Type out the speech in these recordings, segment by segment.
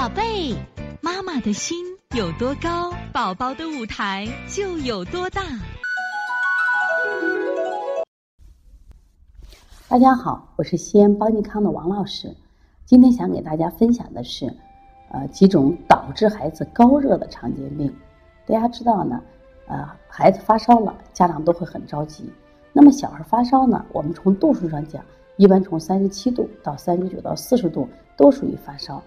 宝贝，妈妈的心有多高，宝宝的舞台就有多大。大家好，我是西安邦尼康的王老师。今天想给大家分享的是，呃，几种导致孩子高热的常见病。大家知道呢，呃，孩子发烧了，家长都会很着急。那么小孩发烧呢，我们从度数上讲，一般从三十七度到三十九到四十度都属于发烧。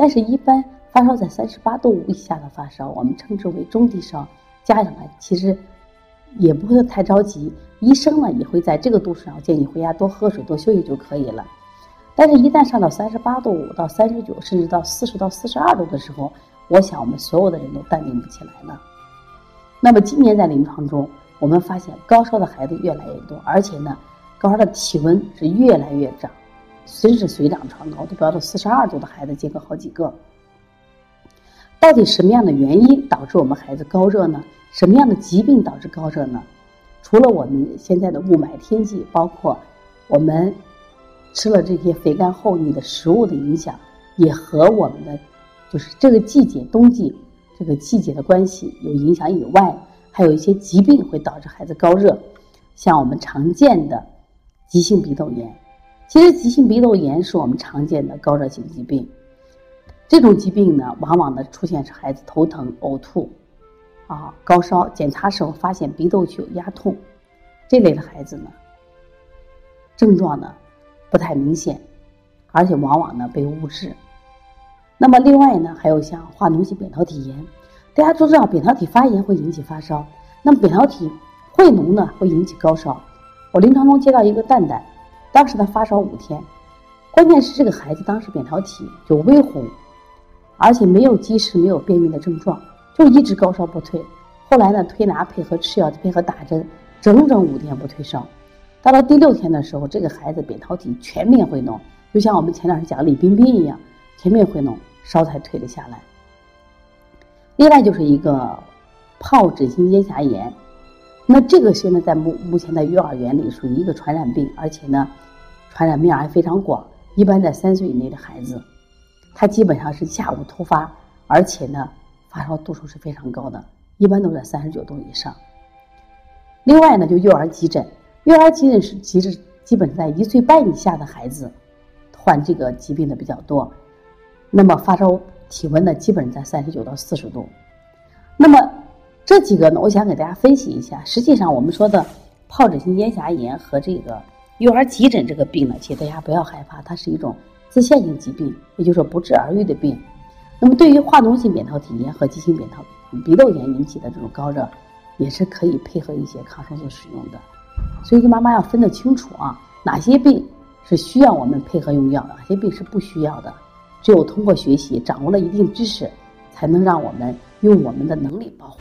但是，一般发烧在三十八度五以下的发烧，我们称之为中低烧。家长呢，其实也不会太着急，医生呢也会在这个度数上建议回家多喝水、多休息就可以了。但是，一旦上到三十八度五到三十九，甚至到四十到四十二度的时候，我想我们所有的人都淡定不起来了。那么，今年在临床中，我们发现高烧的孩子越来越多，而且呢，高烧的体温是越来越涨。真是水涨船高，都飙到四十二度的孩子见过好几个。到底什么样的原因导致我们孩子高热呢？什么样的疾病导致高热呢？除了我们现在的雾霾天气，包括我们吃了这些肥甘厚腻的食物的影响，也和我们的就是这个季节冬季这个季节的关系有影响以外，还有一些疾病会导致孩子高热，像我们常见的急性鼻窦炎。其实急性鼻窦炎是我们常见的高热性疾病，这种疾病呢，往往的出现是孩子头疼、呕吐，啊，高烧，检查时候发现鼻窦区有压痛，这类的孩子呢，症状呢不太明显，而且往往呢被误治。那么另外呢，还有像化脓性扁桃体炎，大家都知道扁桃体发炎会引起发烧，那么扁桃体会脓呢会引起高烧。我临床中接到一个蛋蛋。当时他发烧五天，关键是这个孩子当时扁桃体就微红，而且没有积食、没有便秘的症状，就一直高烧不退。后来呢，推拿配合吃药配合打针，整整五天不退烧。到了第六天的时候，这个孩子扁桃体全面回脓，就像我们前段时间讲李冰冰一样，全面回脓，烧才退了下来。另外就是一个疱疹性咽峡炎。那这个现在在目目前在幼儿园里属于一个传染病，而且呢，传染面还非常广。一般在三岁以内的孩子，他基本上是下午突发，而且呢，发烧度数是非常高的，一般都在三十九度以上。另外呢，就幼儿急诊，幼儿急诊是其实基本在一岁半以下的孩子患这个疾病的比较多。那么发烧体温呢，基本在三十九到四十度。那么。这几个呢，我想给大家分析一下。实际上，我们说的疱疹性咽峡炎和这个幼儿急诊这个病呢，其实大家不要害怕，它是一种自限性疾病，也就是说不治而愈的病。那么，对于化脓性扁桃体炎和急性扁桃鼻窦炎引起的这种高热，也是可以配合一些抗生素使用的。所以，妈妈要分得清楚啊，哪些病是需要我们配合用药，哪些病是不需要的。只有通过学习，掌握了一定知识，才能让我们用我们的能力保护。